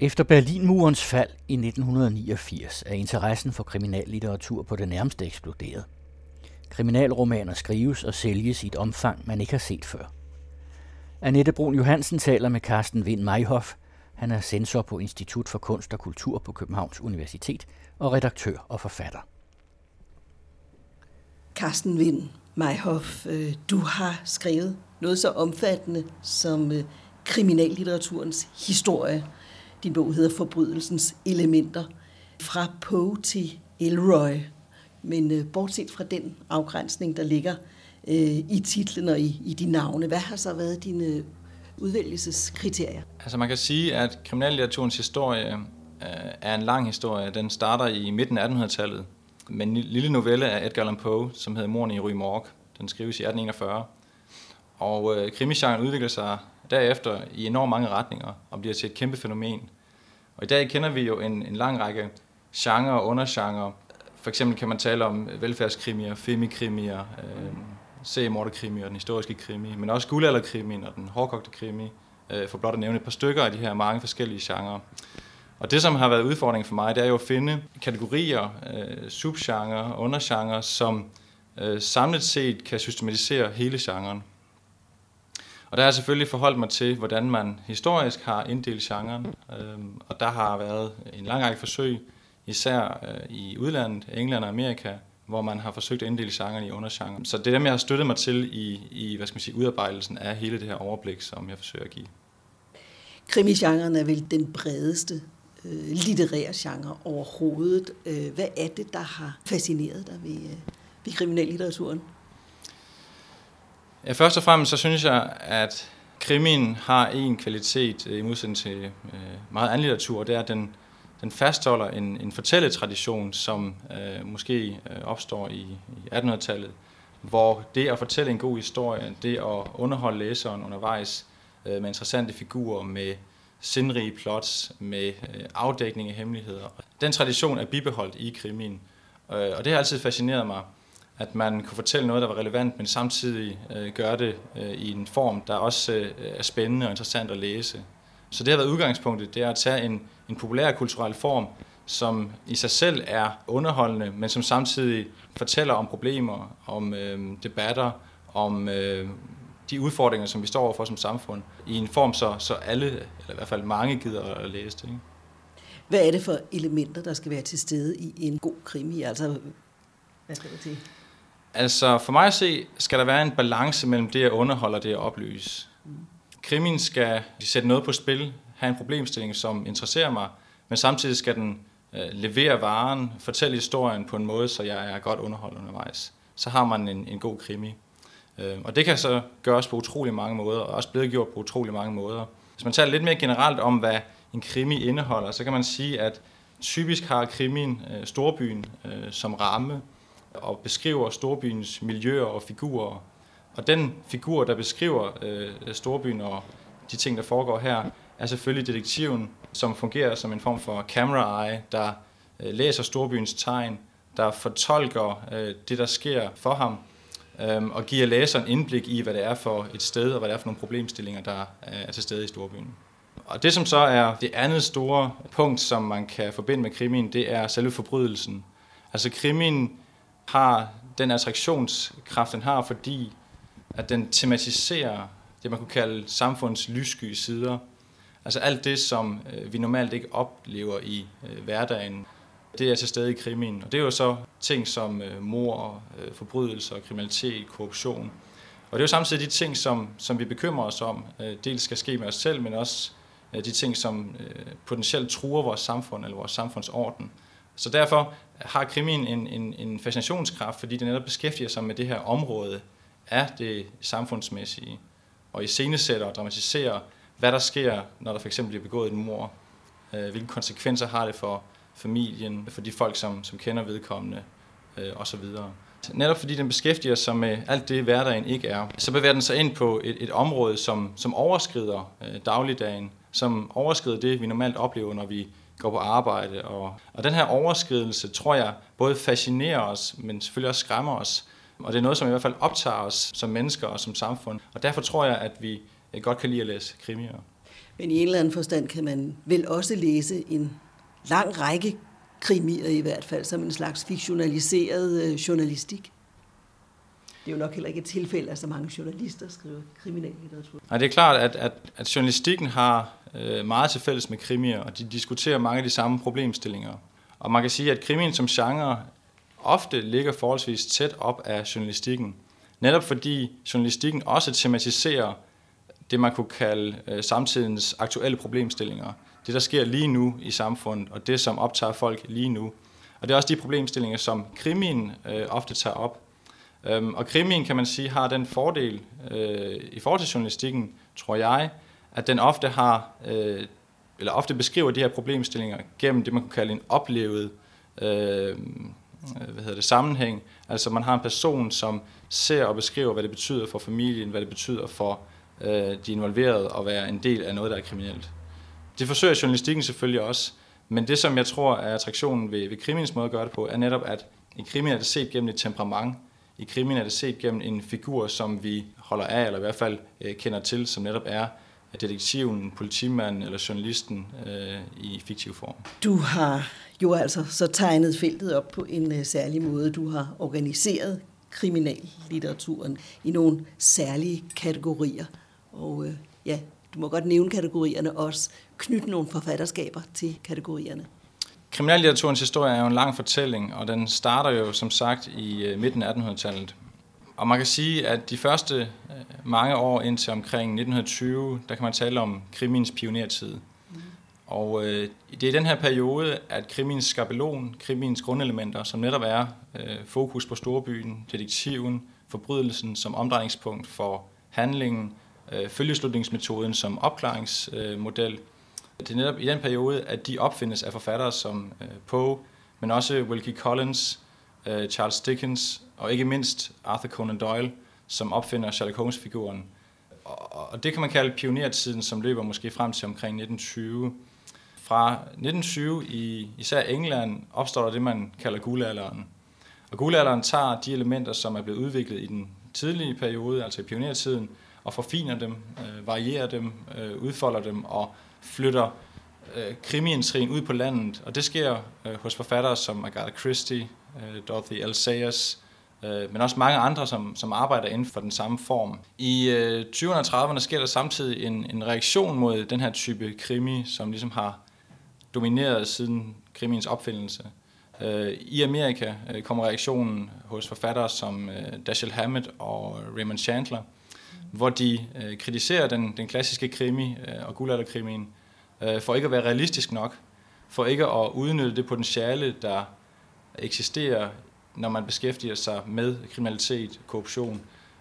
Efter Berlinmurens fald i 1989 er interessen for kriminallitteratur på det nærmeste eksploderet. Kriminalromaner skrives og sælges i et omfang, man ikke har set før. Annette Brun Johansen taler med Carsten Vind Meihoff. Han er censor på Institut for Kunst og Kultur på Københavns Universitet og redaktør og forfatter. Carsten Vind Meihoff, øh, du har skrevet noget så omfattende som øh, kriminallitteraturens historie. Din bog hedder Forbrydelsens elementer. Fra Poe til Elroy. Men øh, bortset fra den afgrænsning, der ligger øh, i titlen og i, i de navne, hvad har så været dine øh, udvælgelseskriterier? Altså man kan sige, at kriminallitteraturens historie øh, er en lang historie. Den starter i midten af 1800-tallet med en lille novelle af Edgar Allan Poe, som hedder Morne i Rue Morgue. Den skrives i 1841. Og øh, krimisgenren udvikler sig derefter i enormt mange retninger og bliver til et kæmpe fænomen. Og i dag kender vi jo en, en lang række genre og undergenre. For eksempel kan man tale om velfærdskrimier, femikrimier, øh, seriemorderkrimi og den historiske krimi, men også guldalderkrimien og den hårdkogte krimi, øh, for blot at nævne et par stykker af de her mange forskellige genrer. Og det, som har været udfordringen for mig, det er jo at finde kategorier, øh, subgenre og undergenre, som øh, samlet set kan systematisere hele genren. Og der har jeg selvfølgelig forholdt mig til, hvordan man historisk har inddelt genren, øh, og der har været en lang række forsøg, især øh, i udlandet, England og Amerika, hvor man har forsøgt at inddele genren i undergenre. Så det er dem, jeg har støttet mig til i, i hvad skal man sige, udarbejdelsen af hele det her overblik, som jeg forsøger at give. Krimigenren er vel den bredeste øh, litterære genre overhovedet. Øh, hvad er det, der har fascineret dig ved, øh, ved kriminallitteraturen? Ja, først og fremmest så synes jeg, at krimien har en kvalitet øh, i modsætning til øh, meget anden litteratur, det er, at den, den fastholder en, en fortælletradition, som øh, måske øh, opstår i, i 1800-tallet, hvor det at fortælle en god historie, det at underholde læseren undervejs øh, med interessante figurer, med sindrige plots med øh, afdækning af hemmeligheder. Den tradition er bibeholdt i krimien, øh, og det har altid fascineret mig, at man kunne fortælle noget, der var relevant, men samtidig øh, gøre det øh, i en form, der også øh, er spændende og interessant at læse. Så det har været udgangspunktet, det er at tage en, en populær kulturel form, som i sig selv er underholdende, men som samtidig fortæller om problemer, om øh, debatter, om øh, de udfordringer, som vi står overfor som samfund, i en form, så, så alle, eller i hvert fald mange, gider at læse det. Ikke? Hvad er det for elementer, der skal være til stede i en god krimi? Altså, hvad skal det til? Altså, for mig at se, skal der være en balance mellem det at underholde og det at oplyse. Krimin skal sætte noget på spil, have en problemstilling, som interesserer mig, men samtidig skal den øh, levere varen, fortælle historien på en måde, så jeg er godt underholdt undervejs. Så har man en, en god krimi. Øh, og det kan så gøres på utrolig mange måder, og også blevet gjort på utrolig mange måder. Hvis man taler lidt mere generelt om, hvad en krimi indeholder, så kan man sige, at typisk har krimien øh, storbyen øh, som ramme, og beskriver storbyens miljøer og figurer. Og den figur, der beskriver øh, storbyen og de ting, der foregår her, er selvfølgelig detektiven, som fungerer som en form for camera eye, der øh, læser storbyens tegn, der fortolker øh, det, der sker for ham, øh, og giver læseren indblik i, hvad det er for et sted, og hvad det er for nogle problemstillinger, der er til stede i storbyen. Og det, som så er det andet store punkt, som man kan forbinde med krimien, det er selve forbrydelsen. Altså krimien har den attraktionskraft, den har, fordi at den tematiserer det, man kunne kalde samfundets lyssky sider. Altså alt det, som øh, vi normalt ikke oplever i øh, hverdagen det er til stede i krimien. Og det er jo så ting som øh, mor, øh, forbrydelser, kriminalitet, korruption. Og det er jo samtidig de ting, som, som vi bekymrer os om. Øh, dels skal ske med os selv, men også øh, de ting, som øh, potentielt truer vores samfund eller vores samfundsorden. Så derfor har krimien en, en, en fascinationskraft, fordi den netop beskæftiger sig med det her område af det samfundsmæssige, og i scenesætter og dramatiserer, hvad der sker, når der for eksempel bliver begået en mor. Øh, hvilke konsekvenser har det for familien, for de folk, som, som kender vedkommende øh, osv. Netop fordi den beskæftiger sig med alt det, hverdagen ikke er, så bevæger den sig ind på et, et område, som, som overskrider øh, dagligdagen, som overskrider det, vi normalt oplever, når vi går på arbejde. Og, og den her overskridelse, tror jeg, både fascinerer os, men selvfølgelig også skræmmer os. Og det er noget, som i hvert fald optager os som mennesker og som samfund. Og derfor tror jeg, at vi godt kan lide at læse krimier. Men i en eller anden forstand kan man vel også læse en lang række krimier i hvert fald, som en slags fiktionaliseret øh, journalistik. Det er jo nok heller ikke et tilfælde, at så mange journalister skriver kriminallitteratur. Nej, det er klart, at, at, at journalistikken har øh, meget til fælles med krimier, og de diskuterer mange af de samme problemstillinger. Og man kan sige, at krimien som genre ofte ligger forholdsvis tæt op af journalistikken. Netop fordi journalistikken også tematiserer det, man kunne kalde øh, samtidens aktuelle problemstillinger. Det, der sker lige nu i samfundet, og det, som optager folk lige nu. Og det er også de problemstillinger, som krimien øh, ofte tager op. Øhm, og krimien, kan man sige, har den fordel øh, i forhold til journalistikken, tror jeg, at den ofte har, øh, eller ofte beskriver de her problemstillinger gennem det, man kunne kalde en oplevet øh, øh, hvad hedder det, sammenhæng. Altså man har en person, som ser og beskriver, hvad det betyder for familien, hvad det betyder for øh, de involverede at være en del af noget, der er kriminelt. Det forsøger journalistikken selvfølgelig også, men det, som jeg tror er attraktionen ved, ved krimiens måde at gøre det på, er netop, at i krimien er det set gennem et temperament. I krimien er det set gennem en figur, som vi holder af, eller i hvert fald øh, kender til, som netop er detektiven, politimanden eller journalisten øh, i fiktiv form. Du har jo altså så tegnet feltet op på en øh, særlig måde. Du har organiseret kriminallitteraturen i nogle særlige kategorier. Og øh, ja, du må godt nævne kategorierne også. Knytte nogle forfatterskaber til kategorierne. Kriminallitteraturens historie er jo en lang fortælling, og den starter jo som sagt i øh, midten af 1800-tallet. Og man kan sige, at de første øh, mange år indtil omkring 1920, der kan man tale om krimiens pionertid. Mm. Og øh, det er i den her periode, at krimiens skabelon, krimiens grundelementer, som netop er øh, fokus på storbyen, detektiven, forbrydelsen som omdrejningspunkt for handlingen, øh, følgeslutningsmetoden som opklaringsmodel, øh, det er netop i den periode, at de opfindes af forfattere som øh, Poe, men også Wilkie Collins, øh, Charles Dickens og ikke mindst Arthur Conan Doyle, som opfinder Sherlock Holmes-figuren. Og, og det kan man kalde pionertiden, som løber måske frem til omkring 1920. Fra 1920 i især England opstår der det, man kalder guldalderen. Og guldalderen tager de elementer, som er blevet udviklet i den tidlige periode, altså i pionertiden, og forfiner dem, øh, varierer dem, øh, udfolder dem og flytter øh, krimiintrigen ud på landet. Og det sker øh, hos forfattere som Agatha Christie, Øh, Dorothy L. Sayers, øh, men også mange andre, som, som arbejder inden for den samme form. I øh, 20'erne og 30'erne sker der samtidig en, en reaktion mod den her type krimi, som ligesom har domineret siden krimiens opfindelse. Øh, I Amerika øh, kommer reaktionen hos forfattere som øh, Dashiell Hammett og Raymond Chandler, hvor de øh, kritiserer den, den klassiske krimi øh, og guldalderkrimien øh, for ikke at være realistisk nok, for ikke at udnytte det potentiale, der eksisterer, når man beskæftiger sig med kriminalitet, korruption.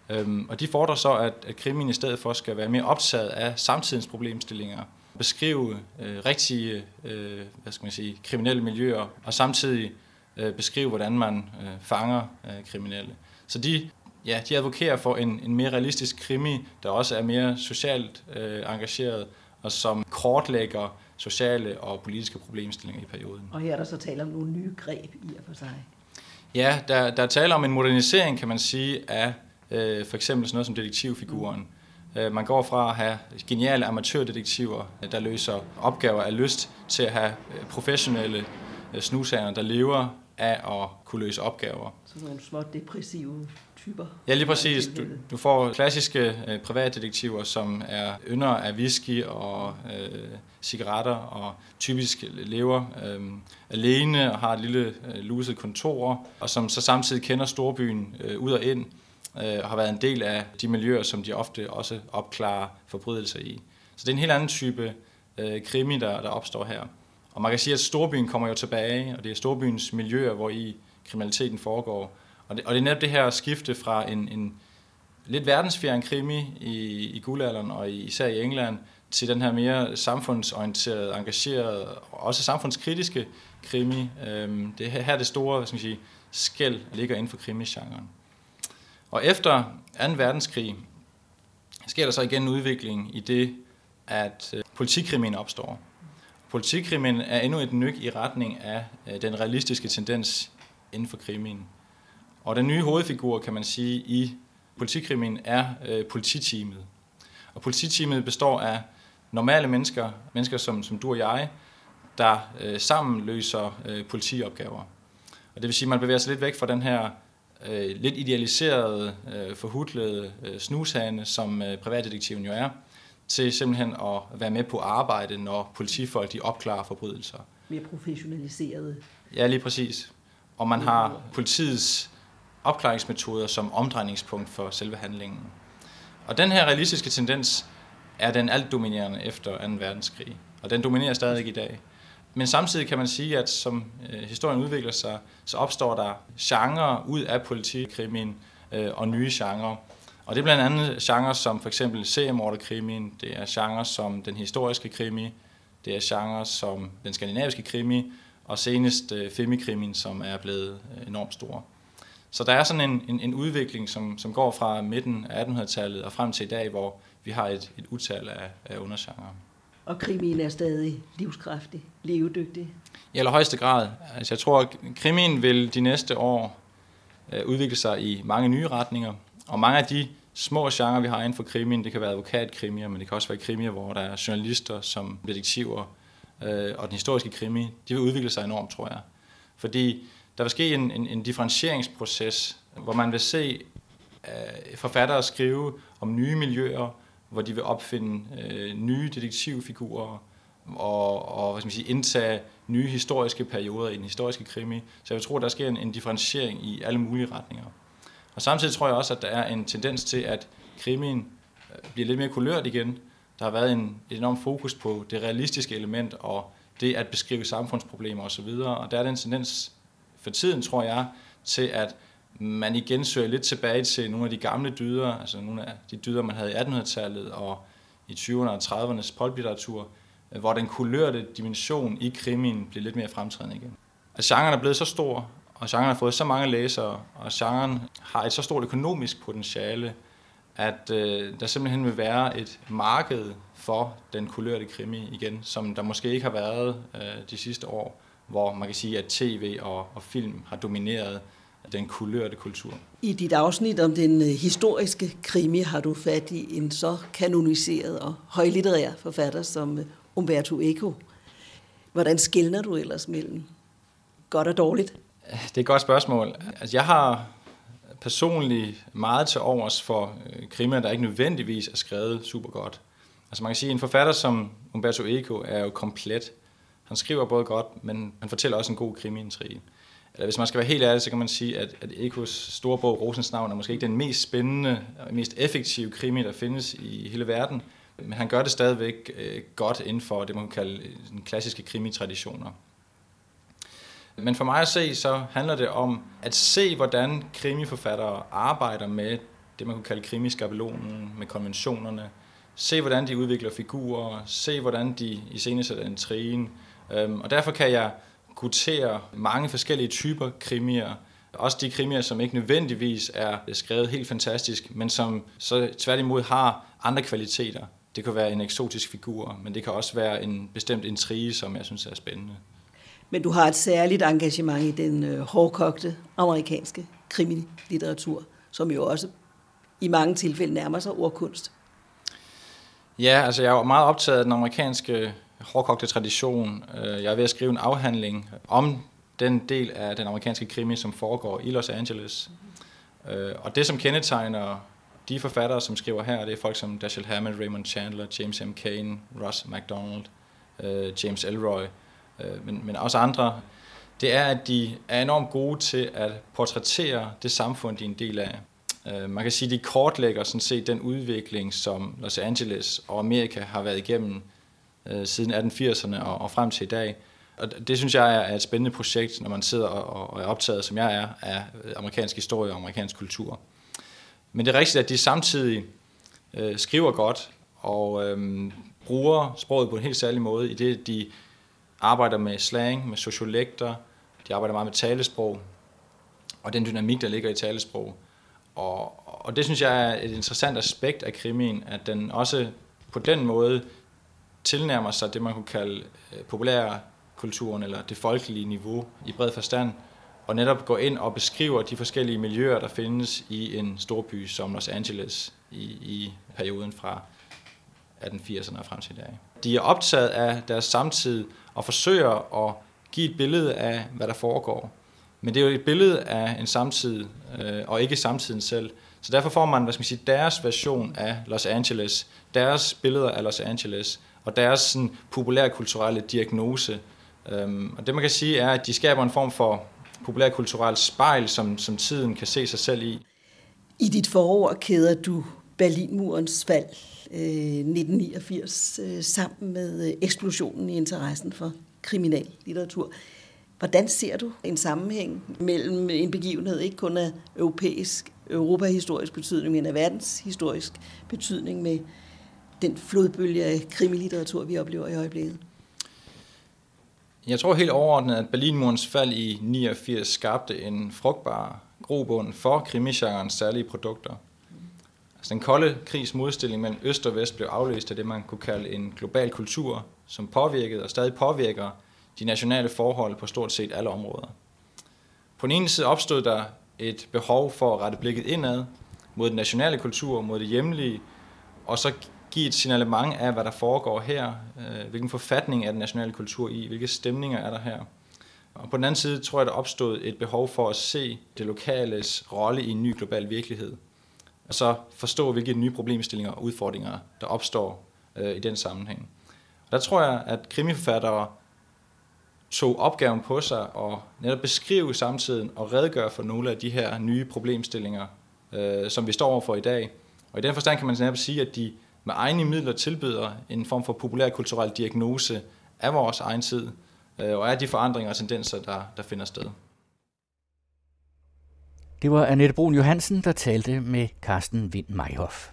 Øhm, og de fordrer så, at, at krimin i stedet for skal være mere optaget af samtidens problemstillinger, beskrive øh, rigtige øh, hvad skal man sige, kriminelle miljøer, og samtidig øh, beskrive, hvordan man øh, fanger øh, kriminelle. Så de, ja, de advokerer for en, en mere realistisk krimi, der også er mere socialt øh, engageret, og som kortlægger sociale og politiske problemstillinger i perioden. Og her er der så tale om nogle nye greb i og for sig. Ja, der, der er tale om en modernisering, kan man sige, af øh, for eksempel sådan noget som detektivfiguren. Mm. Øh, man går fra at have geniale amatørdetektiver, der løser opgaver af lyst, til at have øh, professionelle øh, snusager, der lever af at kunne løse opgaver. Så nogle små depressive typer. Ja, lige præcis. Du, du får klassiske øh, privatdetektiver, som er ynder af whisky og øh, cigaretter, og typisk lever øh, alene og har et lille øh, luset kontor, og som så samtidig kender storbyen øh, ud og ind, øh, og har været en del af de miljøer, som de ofte også opklarer forbrydelser i. Så det er en helt anden type øh, krimi, der, der opstår her. Og man kan sige, at storbyen kommer jo tilbage, og det er storbyens miljøer, hvor i kriminaliteten foregår. Og det, og det er netop det her skifte fra en, en lidt verdensfjern krimi i, i guldalderen, og især i England, til den her mere samfundsorienterede, engagerede og også samfundskritiske krimi. Øhm, det er her det store hvad skal man sige, skæld ligger inden for krimisgenren. Og efter 2. verdenskrig sker der så igen en udvikling i det, at øh, politikrimin opstår. Politikrimin er endnu et nyk i retning af øh, den realistiske tendens inden for krimien. Og den nye hovedfigur, kan man sige, i politikrimin er øh, polititeamet. Og polititeamet består af normale mennesker, mennesker som, som du og jeg, der øh, sammen løser øh, politiopgaver. Og det vil sige, at man bevæger sig lidt væk fra den her øh, lidt idealiserede, øh, forhudlede øh, snushane, som øh, privatdetektiven jo er, til simpelthen at være med på arbejde, når politifolk de opklarer forbrydelser. Mere professionaliseret. Ja, lige præcis. Og man har politiets opklaringsmetoder som omdrejningspunkt for selve handlingen. Og den her realistiske tendens er den alt dominerende efter 2. verdenskrig, og den dominerer stadig i dag. Men samtidig kan man sige, at som øh, historien udvikler sig, så opstår der genrer ud af politikrimien øh, og nye genrer. Og det er blandt andet genrer som for eksempel seriemorderkrimien, det er genrer som den historiske krimi, det er genrer som den skandinaviske krimi, og senest øh, som er blevet øh, enormt stor. Så der er sådan en, en, en udvikling, som, som går fra midten af 1800-tallet og frem til i dag, hvor vi har et, et utal af, af undergenre. Og krimien er stadig livskraftig, levedygtig? I allerhøjeste grad. Altså, jeg tror, at krimien vil de næste år øh, udvikle sig i mange nye retninger. Og mange af de små genrer, vi har inden for krimien, det kan være advokatkrimier, men det kan også være krimier, hvor der er journalister som detektiver, øh, og den historiske krimi, de vil udvikle sig enormt, tror jeg. Fordi der vil ske en, en, en differentieringsproces, hvor man vil se øh, forfattere skrive om nye miljøer, hvor de vil opfinde øh, nye detektivfigurer og, og hvad skal man sige, indtage nye historiske perioder i den historiske krimi. Så jeg tror, der sker en, en differentiering i alle mulige retninger. Og samtidig tror jeg også, at der er en tendens til, at krimien øh, bliver lidt mere kulørt igen. Der har været en, et enorm fokus på det realistiske element og det at beskrive samfundsproblemer osv. Og der er den tendens for tiden, tror jeg, til at man igen søger lidt tilbage til nogle af de gamle dyder, altså nogle af de dyder, man havde i 1800-tallet og i 20'erne og 30'ernes poplitteratur, øh, hvor den kulørte dimension i krimien bliver lidt mere fremtrædende igen. Altså genren er blevet så stor, og genren har fået så mange læsere, og genren har et så stort økonomisk potentiale, at øh, der simpelthen vil være et marked for den kulørte krimi igen, som der måske ikke har været øh, de sidste år, hvor man kan sige, at tv og, og film har domineret den kulørte kultur. I dit afsnit om den øh, historiske krimi har du fat i en så kanoniseret og højlitterær forfatter som øh, Umberto Eco. Hvordan skældner du ellers mellem godt og dårligt? Det er et godt spørgsmål. Altså, jeg har personligt meget til overs for øh, krimier, der ikke nødvendigvis er skrevet super godt. Altså man kan sige, at en forfatter som Umberto Eco er jo komplet. Han skriver både godt, men han fortæller også en god krimiintrige. Eller hvis man skal være helt ærlig, så kan man sige, at, at Ecos store bog, Rosens navn, er måske ikke den mest spændende og mest effektive krimi, der findes i hele verden. Men han gør det stadigvæk øh, godt inden for det, man kan kalde øh, den klassiske krimitraditioner. Men for mig at se, så handler det om at se, hvordan krimiforfattere arbejder med det, man kunne kalde krimiskabelonen, med konventionerne. Se, hvordan de udvikler figurer. Se, hvordan de iscenesætter intrigen. Øhm, og derfor kan jeg gutere mange forskellige typer krimier. Også de krimier, som ikke nødvendigvis er skrevet helt fantastisk, men som så tværtimod har andre kvaliteter. Det kan være en eksotisk figur, men det kan også være en bestemt intrige, som jeg synes er spændende. Men du har et særligt engagement i den øh, hårdkogte amerikanske krimilitteratur, som jo også i mange tilfælde nærmer sig ordkunst. Ja, altså jeg er meget optaget af den amerikanske hårdkogte tradition. Øh, jeg er ved at skrive en afhandling om den del af den amerikanske krimi, som foregår i Los Angeles. Øh, og det, som kendetegner de forfattere, som skriver her, det er folk som Dashiell Hammett, Raymond Chandler, James M. Cain, Russ MacDonald, øh, James Elroy, Øh, men, men også andre, det er, at de er enormt gode til at portrættere det samfund, de er en del af. Øh, man kan sige, at de kortlægger sådan set den udvikling, som Los Angeles og Amerika har været igennem øh, siden 1880'erne og, og frem til i dag. Og det synes jeg er et spændende projekt, når man sidder og, og er optaget, som jeg er, af øh, amerikansk historie og amerikansk kultur. Men det er rigtigt, at de samtidig øh, skriver godt og øh, bruger sproget på en helt særlig måde, i det de arbejder med slang, med sociolekter, de arbejder meget med talesprog, og den dynamik, der ligger i talesprog. Og, og det synes jeg er et interessant aspekt af krimien, at den også på den måde tilnærmer sig det, man kunne kalde øh, populærkulturen eller det folkelige niveau i bred forstand, og netop går ind og beskriver de forskellige miljøer, der findes i en storby som Los Angeles i, i perioden fra 1880'erne og frem til i dag. De er optaget af deres samtid og forsøger at give et billede af, hvad der foregår. Men det er jo et billede af en samtid, øh, og ikke samtiden selv. Så derfor får man, hvad skal man sige, deres version af Los Angeles, deres billeder af Los Angeles, og deres sådan, populærkulturelle diagnose. Øhm, og det man kan sige er, at de skaber en form for populærkulturelt spejl, som, som tiden kan se sig selv i. I dit forår kæder du Berlinmurens fald øh, 1989 øh, sammen med øh, eksplosionen i interessen for kriminallitteratur. Hvordan ser du en sammenhæng mellem en begivenhed, ikke kun af europæisk, europahistorisk betydning, men af verdenshistorisk betydning med den flodbølge af krimilitteratur, vi oplever i øjeblikket? Jeg tror helt overordnet, at Berlinmurens fald i 89 skabte en frugtbar grobund for krimigenrens særlige produkter. Altså den kolde krigs modstilling mellem øst og vest blev afløst af det, man kunne kalde en global kultur, som påvirkede og stadig påvirker de nationale forhold på stort set alle områder. På den ene side opstod der et behov for at rette blikket indad mod den nationale kultur, mod det hjemlige, og så give et signalement af, hvad der foregår her, øh, hvilken forfatning er den nationale kultur i, hvilke stemninger er der her. Og på den anden side tror jeg, der opstod et behov for at se det lokales rolle i en ny global virkelighed. Og så forstå, hvilke nye problemstillinger og udfordringer, der opstår øh, i den sammenhæng. Og der tror jeg, at krimiforfattere tog opgaven på sig og netop beskrive samtiden og redegøre for nogle af de her nye problemstillinger, øh, som vi står overfor i dag. Og i den forstand kan man netop sige, at de med egne midler tilbyder en form for populær kulturel diagnose af vores egen tid, øh, og af de forandringer og tendenser, der, der finder sted. Det var Annette Brun Johansen, der talte med Carsten Vind Meihoff.